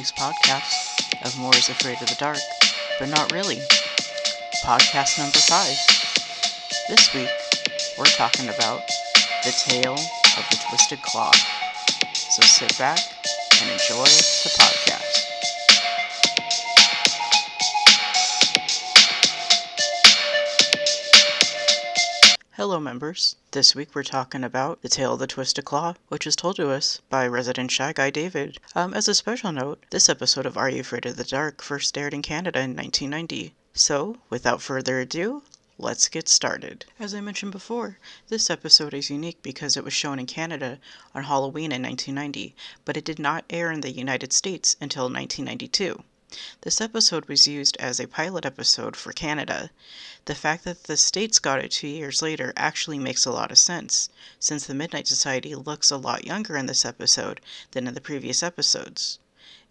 week's podcast of Moira's Afraid of the Dark, but not really. Podcast number five. This week, we're talking about the tale of the Twisted Claw. So sit back and enjoy the podcast. Hello, members. This week we're talking about The Tale of the Twisted Claw, which was told to us by resident Shy Guy David. Um, as a special note, this episode of Are You Afraid of the Dark first aired in Canada in 1990. So, without further ado, let's get started. As I mentioned before, this episode is unique because it was shown in Canada on Halloween in 1990, but it did not air in the United States until 1992. This episode was used as a pilot episode for Canada. The fact that the States got it two years later actually makes a lot of sense, since the Midnight Society looks a lot younger in this episode than in the previous episodes.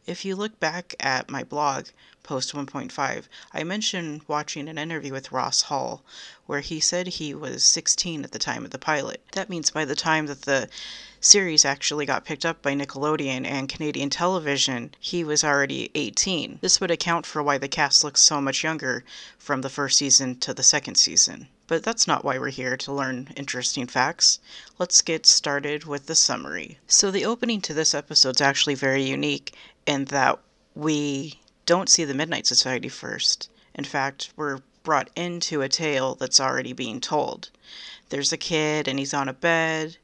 If you look back at my blog, Post 1.5, I mentioned watching an interview with Ross Hull, where he said he was 16 at the time of the pilot. That means by the time that the series actually got picked up by Nickelodeon and Canadian television, he was already 18. This would account for why the cast looks so much younger from the first season to the second season. But that's not why we're here to learn interesting facts. Let's get started with the summary. So, the opening to this episode is actually very unique in that we don't see the Midnight Society first. In fact, we're brought into a tale that's already being told. There's a kid and he's on a bed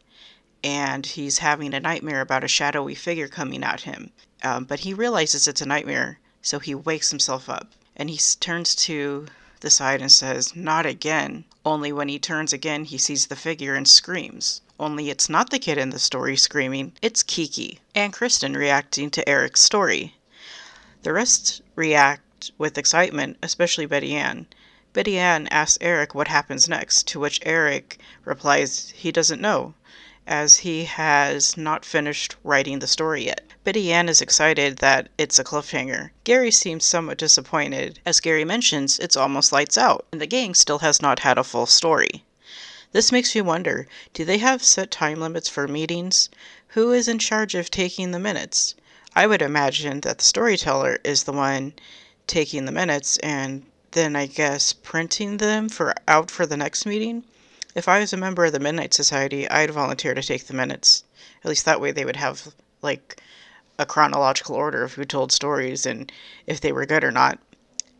and he's having a nightmare about a shadowy figure coming at him. Um, but he realizes it's a nightmare, so he wakes himself up and he turns to the side and says, Not again. Only when he turns again, he sees the figure and screams. Only it's not the kid in the story screaming, it's Kiki and Kristen reacting to Eric's story. The rest react with excitement, especially Betty Ann. Betty Ann asks Eric what happens next, to which Eric replies he doesn't know, as he has not finished writing the story yet. Betty Ann is excited that it's a cliffhanger. Gary seems somewhat disappointed. As Gary mentions, it's almost lights out, and the gang still has not had a full story. This makes me wonder do they have set time limits for meetings? Who is in charge of taking the minutes? I would imagine that the storyteller is the one taking the minutes and then I guess printing them for out for the next meeting. If I was a member of the Midnight Society, I'd volunteer to take the minutes. At least that way they would have like a chronological order of who told stories and if they were good or not.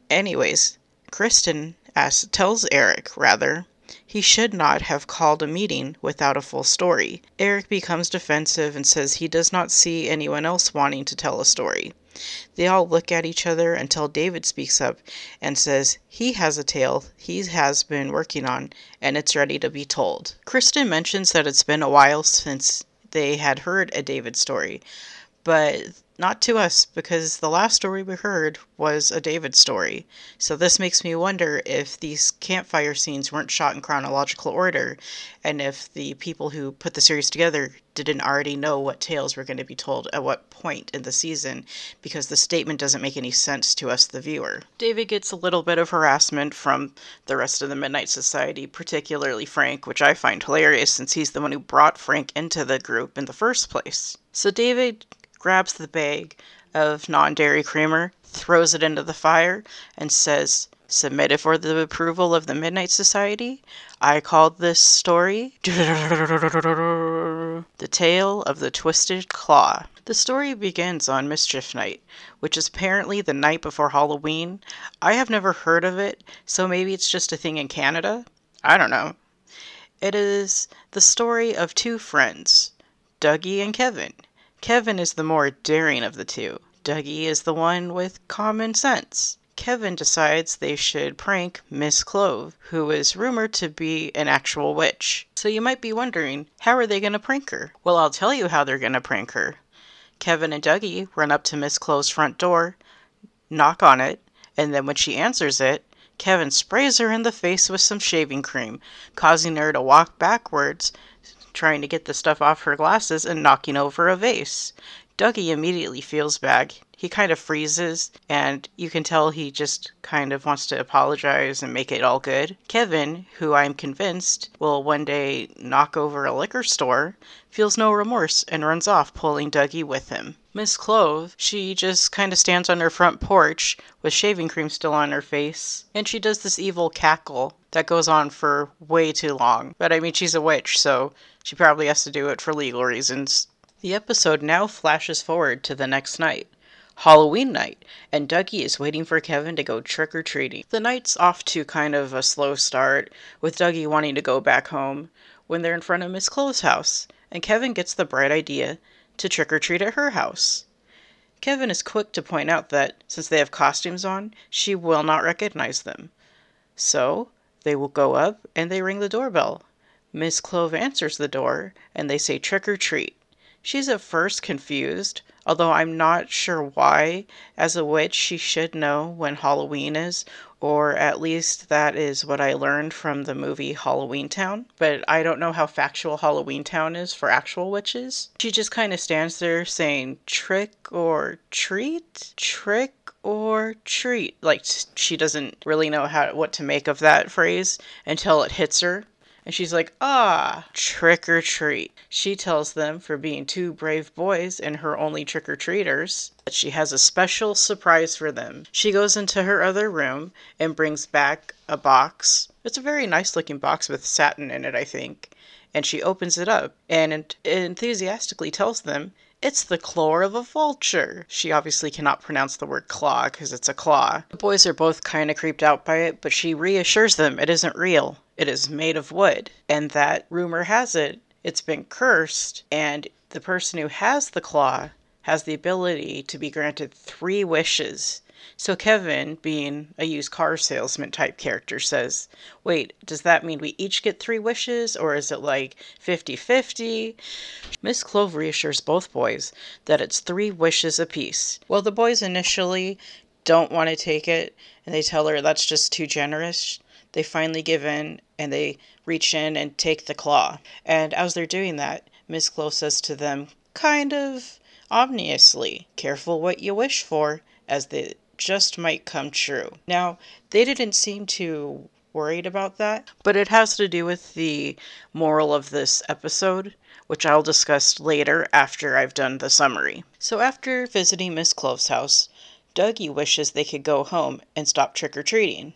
Anyways, Kristen asks, tells Eric, rather, he should not have called a meeting without a full story. Eric becomes defensive and says he does not see anyone else wanting to tell a story. They all look at each other until David speaks up and says he has a tale he has been working on and it's ready to be told. Kristen mentions that it's been a while since they had heard a David story, but not to us because the last story we heard was a David story. So this makes me wonder if these campfire scenes weren't shot in chronological order and if the people who put the series together didn't already know what tales were going to be told at what point in the season because the statement doesn't make any sense to us the viewer. David gets a little bit of harassment from the rest of the Midnight Society, particularly Frank, which I find hilarious since he's the one who brought Frank into the group in the first place. So David grabs the bag of non dairy creamer, throws it into the fire, and says, Submitted for the approval of the Midnight Society. I called this story The Tale of the Twisted Claw. The story begins on Mischief Night, which is apparently the night before Halloween. I have never heard of it, so maybe it's just a thing in Canada. I don't know. It is the story of two friends, Dougie and Kevin. Kevin is the more daring of the two. Dougie is the one with common sense. Kevin decides they should prank Miss Clove, who is rumored to be an actual witch. So you might be wondering, how are they going to prank her? Well, I'll tell you how they're going to prank her. Kevin and Dougie run up to Miss Clove's front door, knock on it, and then when she answers it, Kevin sprays her in the face with some shaving cream, causing her to walk backwards, trying to get the stuff off her glasses and knocking over a vase. Dougie immediately feels bad. He kind of freezes, and you can tell he just kind of wants to apologize and make it all good. Kevin, who I'm convinced will one day knock over a liquor store, feels no remorse and runs off, pulling Dougie with him. Miss Clove, she just kind of stands on her front porch with shaving cream still on her face, and she does this evil cackle that goes on for way too long. But I mean, she's a witch, so she probably has to do it for legal reasons. The episode now flashes forward to the next night. Halloween night, and Dougie is waiting for Kevin to go trick or treating. The night's off to kind of a slow start, with Dougie wanting to go back home when they're in front of Miss Clove's house, and Kevin gets the bright idea to trick or treat at her house. Kevin is quick to point out that, since they have costumes on, she will not recognize them. So, they will go up and they ring the doorbell. Miss Clove answers the door, and they say trick or treat. She's at first confused, although I'm not sure why. As a witch, she should know when Halloween is, or at least that is what I learned from the movie Halloween Town. But I don't know how factual Halloween Town is for actual witches. She just kind of stands there saying trick or treat, trick or treat. Like she doesn't really know how what to make of that phrase until it hits her. And she's like, ah, trick or treat. She tells them, for being two brave boys and her only trick or treaters, that she has a special surprise for them. She goes into her other room and brings back a box. It's a very nice looking box with satin in it, I think. And she opens it up and enthusiastically tells them it's the claw of a vulture. She obviously cannot pronounce the word claw because it's a claw. The boys are both kind of creeped out by it, but she reassures them it isn't real. It is made of wood, and that rumor has it it's been cursed, and the person who has the claw has the ability to be granted three wishes. So Kevin, being a used car salesman type character, says, Wait, does that mean we each get three wishes, or is it like 50 50? Miss Clove reassures both boys that it's three wishes apiece. Well, the boys initially don't want to take it, and they tell her that's just too generous. They finally give in and they reach in and take the claw. And as they're doing that, Miss Clove says to them, kind of ominously, careful what you wish for, as they just might come true. Now, they didn't seem too worried about that, but it has to do with the moral of this episode, which I'll discuss later after I've done the summary. So, after visiting Miss Clove's house, Dougie wishes they could go home and stop trick or treating.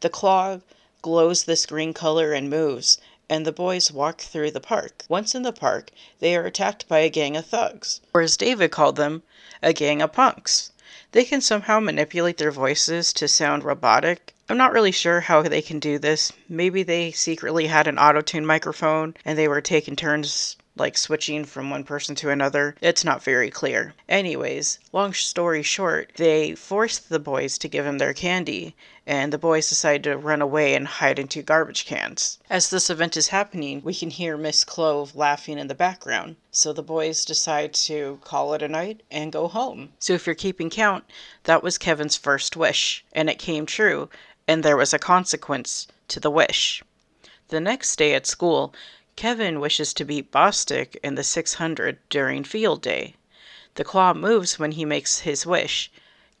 The claw glows this green color and moves, and the boys walk through the park. Once in the park, they are attacked by a gang of thugs, or as David called them, a gang of punks. They can somehow manipulate their voices to sound robotic. I'm not really sure how they can do this. Maybe they secretly had an auto tune microphone and they were taking turns like switching from one person to another. It's not very clear. Anyways, long story short, they forced the boys to give them their candy, and the boys decide to run away and hide into garbage cans. As this event is happening, we can hear Miss Clove laughing in the background. So the boys decide to call it a night and go home. So if you're keeping count, that was Kevin's first wish, and it came true, and there was a consequence to the wish. The next day at school, Kevin wishes to beat Bostic in the 600 during field day. The claw moves when he makes his wish.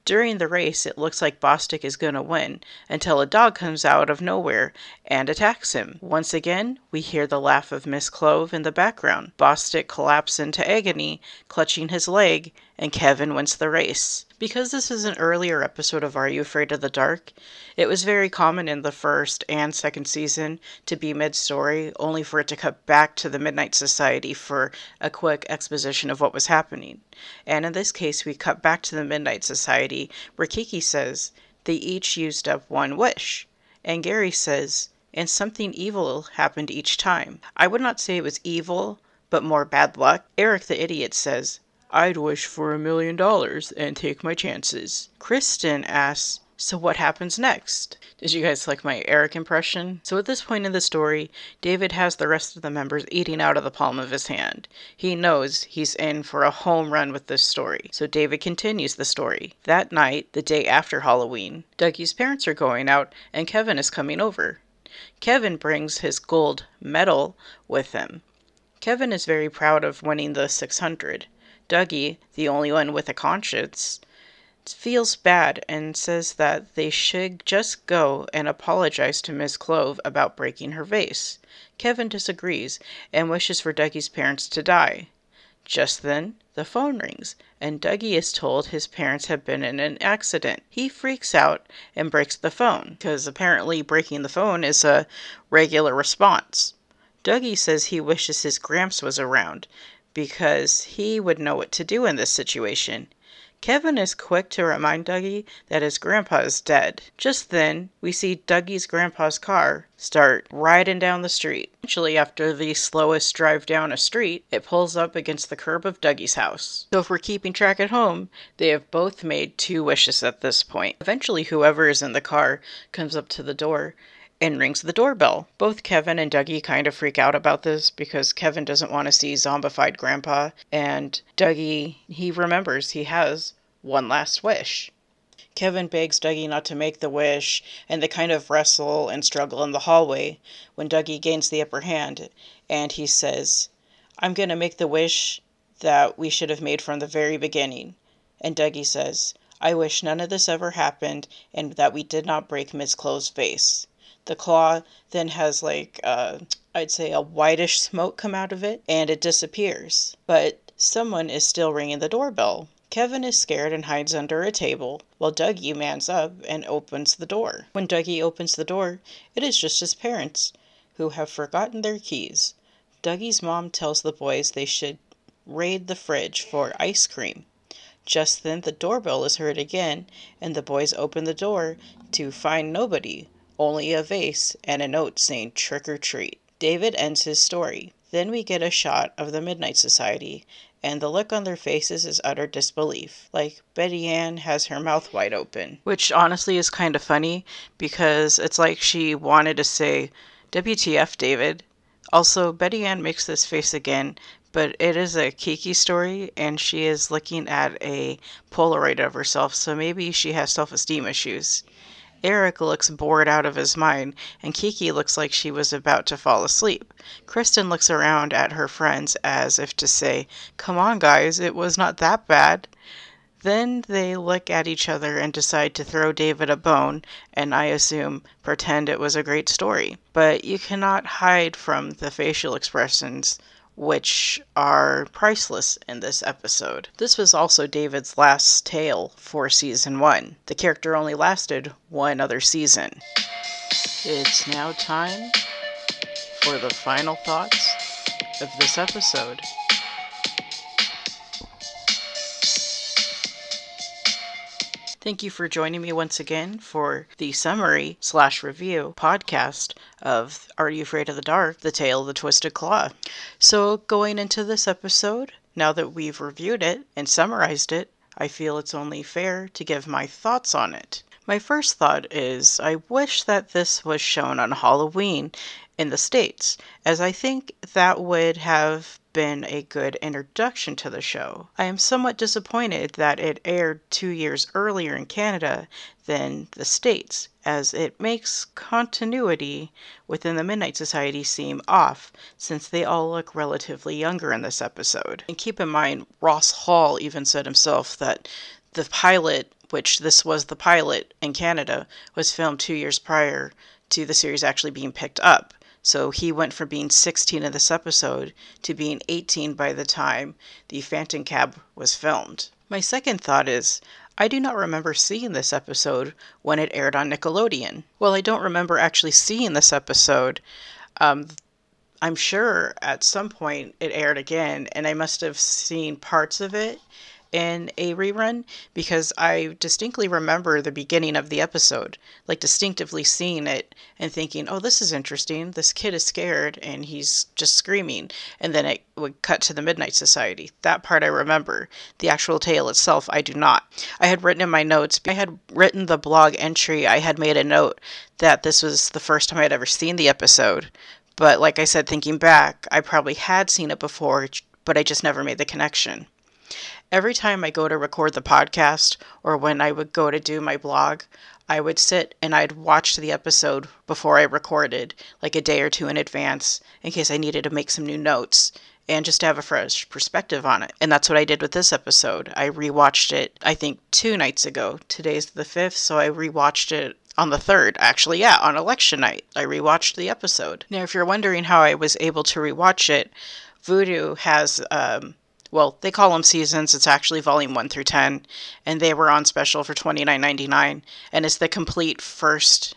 During the race, it looks like Bostic is going to win until a dog comes out of nowhere and attacks him. Once again, we hear the laugh of Miss Clove in the background. Bostic collapses into agony, clutching his leg, and Kevin wins the race. Because this is an earlier episode of Are You Afraid of the Dark, it was very common in the first and second season to be mid story, only for it to cut back to the Midnight Society for a quick exposition of what was happening. And in this case, we cut back to the Midnight Society, where Kiki says they each used up one wish. And Gary says, and something evil happened each time. I would not say it was evil, but more bad luck. Eric the Idiot says, I'd wish for a million dollars and take my chances. Kristen asks, so what happens next? Did you guys like my Eric impression? So at this point in the story, David has the rest of the members eating out of the palm of his hand. He knows he's in for a home run with this story. So David continues the story. That night, the day after Halloween, Dougie's parents are going out and Kevin is coming over. Kevin brings his gold medal with him. Kevin is very proud of winning the 600. Dougie, the only one with a conscience, feels bad and says that they should just go and apologize to Miss Clove about breaking her vase. Kevin disagrees and wishes for Dougie's parents to die. Just then, the phone rings, and Dougie is told his parents have been in an accident. He freaks out and breaks the phone, because apparently breaking the phone is a regular response. Dougie says he wishes his Gramps was around, because he would know what to do in this situation. Kevin is quick to remind Dougie that his grandpa is dead. Just then, we see Dougie's grandpa's car start riding down the street. Eventually, after the slowest drive down a street, it pulls up against the curb of Dougie's house. So, if we're keeping track at home, they have both made two wishes at this point. Eventually, whoever is in the car comes up to the door and rings the doorbell. Both Kevin and Dougie kind of freak out about this because Kevin doesn't want to see zombified grandpa, and Dougie, he remembers he has one last wish. Kevin begs Dougie not to make the wish, and they kind of wrestle and struggle in the hallway when Dougie gains the upper hand and he says, I'm going to make the wish that we should have made from the very beginning. And Dougie says, I wish none of this ever happened and that we did not break Miss Clove's face. The claw then has like, uh, I'd say, a whitish smoke come out of it, and it disappears. But someone is still ringing the doorbell. Kevin is scared and hides under a table, while Dougie mans up and opens the door. When Dougie opens the door, it is just his parents, who have forgotten their keys. Dougie's mom tells the boys they should raid the fridge for ice cream. Just then, the doorbell is heard again, and the boys open the door to find nobody, only a vase and a note saying trick or treat. David ends his story. Then we get a shot of the Midnight Society, and the look on their faces is utter disbelief. Like Betty Ann has her mouth wide open. Which honestly is kind of funny because it's like she wanted to say, WTF, David. Also, Betty Ann makes this face again, but it is a Kiki story and she is looking at a Polaroid of herself, so maybe she has self esteem issues. Eric looks bored out of his mind, and Kiki looks like she was about to fall asleep. Kristen looks around at her friends as if to say, Come on, guys, it was not that bad. Then they look at each other and decide to throw David a bone, and I assume pretend it was a great story. But you cannot hide from the facial expressions which are priceless in this episode. This was also David's last tale for season one. The character only lasted one other season. It's now time for the final thoughts of this episode. Thank you for joining me once again for the summary slash review podcast of Are You Afraid of the Dark? The Tale of the Twisted Claw. So, going into this episode, now that we've reviewed it and summarized it, I feel it's only fair to give my thoughts on it. My first thought is I wish that this was shown on Halloween in the States, as I think that would have been a good introduction to the show. I am somewhat disappointed that it aired two years earlier in Canada than the States, as it makes continuity within the Midnight Society seem off, since they all look relatively younger in this episode. And keep in mind, Ross Hull even said himself that the pilot, which this was the pilot in Canada, was filmed two years prior to the series actually being picked up. So he went from being 16 in this episode to being 18 by the time the Phantom Cab was filmed. My second thought is I do not remember seeing this episode when it aired on Nickelodeon. Well, I don't remember actually seeing this episode. Um, I'm sure at some point it aired again, and I must have seen parts of it in a rerun because I distinctly remember the beginning of the episode, like distinctively seeing it and thinking, oh, this is interesting. This kid is scared and he's just screaming. And then it would cut to the Midnight Society. That part I remember. The actual tale itself, I do not. I had written in my notes, I had written the blog entry, I had made a note that this was the first time I'd ever seen the episode. But like I said, thinking back, I probably had seen it before, but I just never made the connection every time I go to record the podcast or when I would go to do my blog, I would sit and I'd watch the episode before I recorded, like a day or two in advance, in case I needed to make some new notes. and just to have a fresh perspective on it. And that's what I did with this episode. I rewatched it, I think, two nights ago. Today's the 5th, so I rewatched it on the 3rd. Actually, yeah, on election night. I rewatched the episode. Now, if you're wondering how I was able to rewatch it, Vudu has um, well, they call them seasons. It's actually volume 1 through 10, and they were on special for $29.99, and it's the complete first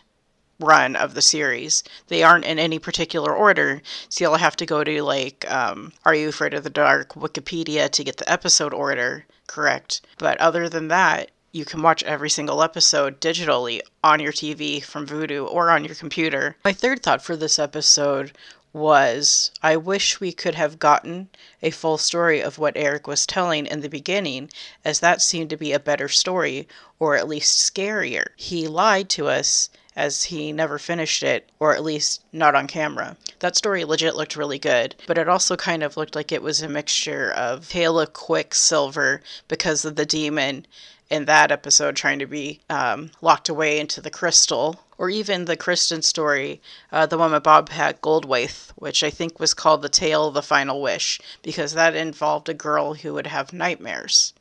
run of the series. They aren't in any particular order, so you'll have to go to like um, Are You Afraid of the Dark Wikipedia to get the episode order correct. But other than that, you can watch every single episode digitally on your TV from Vudu or on your computer. My third thought for this episode was I wish we could have gotten a full story of what Eric was telling in the beginning, as that seemed to be a better story, or at least scarier. He lied to us as he never finished it, or at least not on camera. That story legit looked really good, but it also kind of looked like it was a mixture of Tale of Quicksilver because of the demon in that episode trying to be um, locked away into the crystal, or even the Kristen story, uh, the one with Bobcat Goldthwait, which I think was called The Tale of the Final Wish, because that involved a girl who would have nightmares.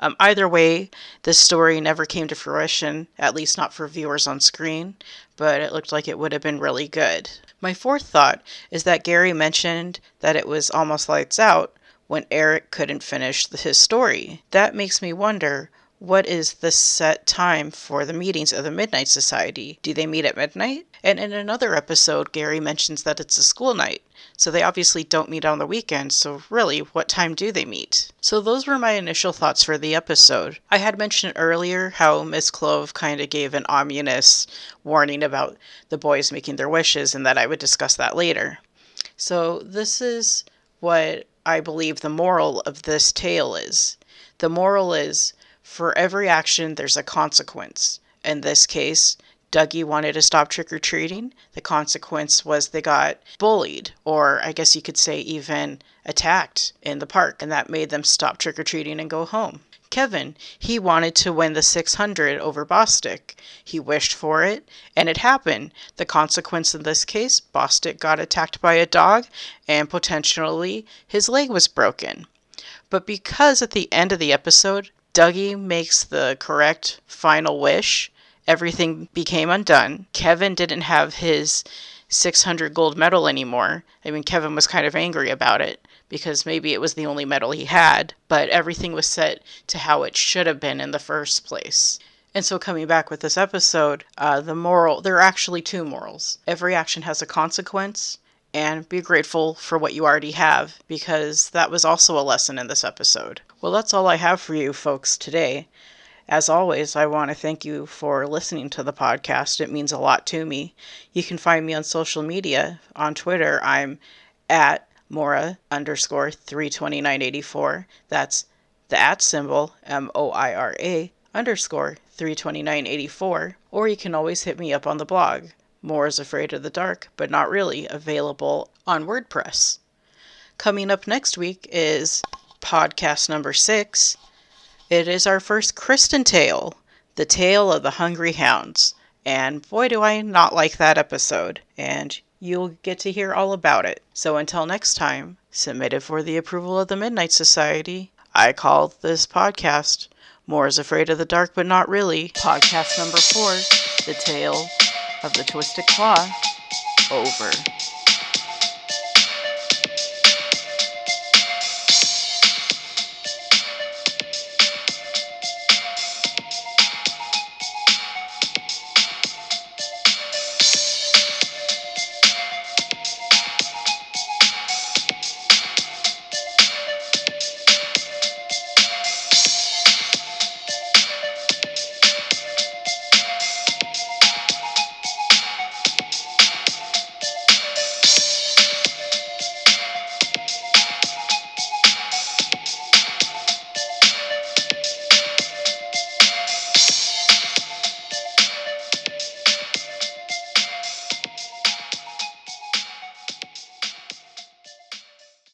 Um, either way, this story never came to fruition, at least not for viewers on screen, but it looked like it would have been really good. My fourth thought is that Gary mentioned that it was almost lights out when Eric couldn't finish his story. That makes me wonder what is the set time for the meetings of the Midnight Society? Do they meet at midnight? And in another episode, Gary mentions that it's a school night. So they obviously don't meet on the weekend, so really, what time do they meet? So those were my initial thoughts for the episode. I had mentioned earlier how Miss Clove kind of gave an ominous warning about the boys making their wishes and that I would discuss that later. So this is what I believe the moral of this tale is. The moral is for every action, there's a consequence. In this case, Dougie wanted to stop trick or treating. The consequence was they got bullied, or I guess you could say even attacked in the park, and that made them stop trick or treating and go home. Kevin, he wanted to win the 600 over Bostic. He wished for it, and it happened. The consequence in this case, Bostic got attacked by a dog, and potentially his leg was broken. But because at the end of the episode, Dougie makes the correct final wish. Everything became undone. Kevin didn't have his 600 gold medal anymore. I mean, Kevin was kind of angry about it because maybe it was the only medal he had, but everything was set to how it should have been in the first place. And so, coming back with this episode, uh, the moral there are actually two morals. Every action has a consequence, and be grateful for what you already have, because that was also a lesson in this episode. Well, that's all I have for you folks today. As always, I want to thank you for listening to the podcast. It means a lot to me. You can find me on social media. On Twitter, I'm at Moira underscore 32984. That's the at symbol, M O I R A underscore 32984. Or you can always hit me up on the blog, Moira's Afraid of the Dark, but not really, available on WordPress. Coming up next week is podcast number six. It is our first Kristen tale, The Tale of the Hungry Hounds. And boy, do I not like that episode. And you'll get to hear all about it. So until next time, submitted for the approval of the Midnight Society, I call this podcast Moira's Afraid of the Dark, but not really. Podcast number four, The Tale of the Twisted Claw, over.